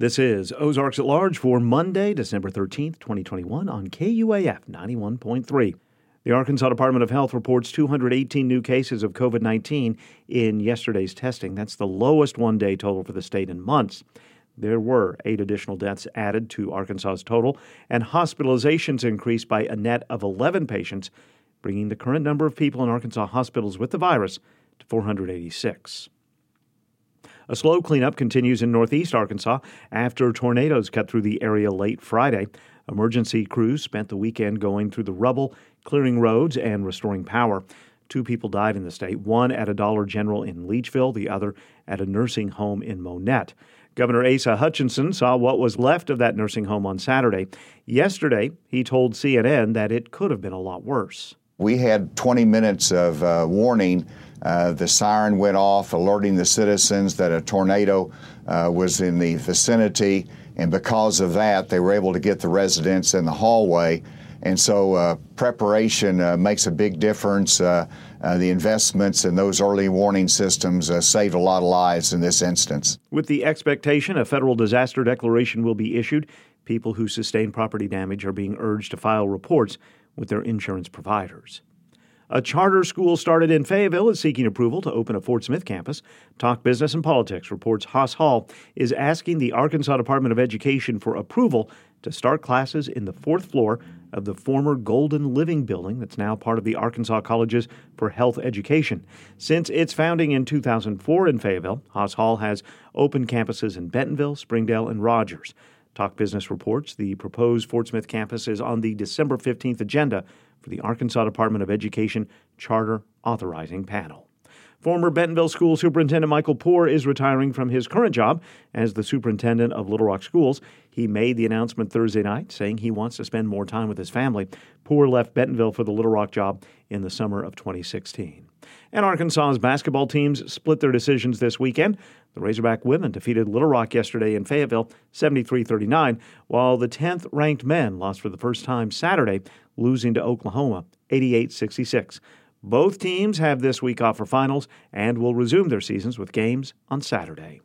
This is Ozarks at Large for Monday, December 13th, 2021, on KUAF 91.3. The Arkansas Department of Health reports 218 new cases of COVID 19 in yesterday's testing. That's the lowest one day total for the state in months. There were eight additional deaths added to Arkansas's total, and hospitalizations increased by a net of 11 patients, bringing the current number of people in Arkansas hospitals with the virus to 486. A slow cleanup continues in northeast Arkansas after tornadoes cut through the area late Friday. Emergency crews spent the weekend going through the rubble, clearing roads, and restoring power. Two people died in the state, one at a Dollar General in Leachville, the other at a nursing home in Monette. Governor Asa Hutchinson saw what was left of that nursing home on Saturday. Yesterday, he told CNN that it could have been a lot worse. We had 20 minutes of uh, warning. Uh, the siren went off, alerting the citizens that a tornado uh, was in the vicinity, and because of that, they were able to get the residents in the hallway. And so, uh, preparation uh, makes a big difference. Uh, the investments in those early warning systems saved a lot of lives in this instance. With the expectation a federal disaster declaration will be issued, people who sustain property damage are being urged to file reports with their insurance providers. A charter school started in Fayetteville is seeking approval to open a Fort Smith campus. Talk Business and Politics reports Haas Hall is asking the Arkansas Department of Education for approval to start classes in the fourth floor of the former Golden Living building that's now part of the Arkansas Colleges for Health Education. Since its founding in 2004 in Fayetteville, Haas Hall has open campuses in Bentonville, Springdale, and Rogers. Talk Business reports the proposed Fort Smith campus is on the December 15th agenda for the Arkansas Department of Education Charter Authorizing Panel. Former Bentonville School Superintendent Michael Poore is retiring from his current job as the superintendent of Little Rock Schools. He made the announcement Thursday night, saying he wants to spend more time with his family. Poore left Bentonville for the Little Rock job in the summer of 2016. And Arkansas's basketball teams split their decisions this weekend. The Razorback women defeated Little Rock yesterday in Fayetteville 73 39, while the 10th ranked men lost for the first time Saturday, losing to Oklahoma 88 66. Both teams have this week off for finals and will resume their seasons with games on Saturday.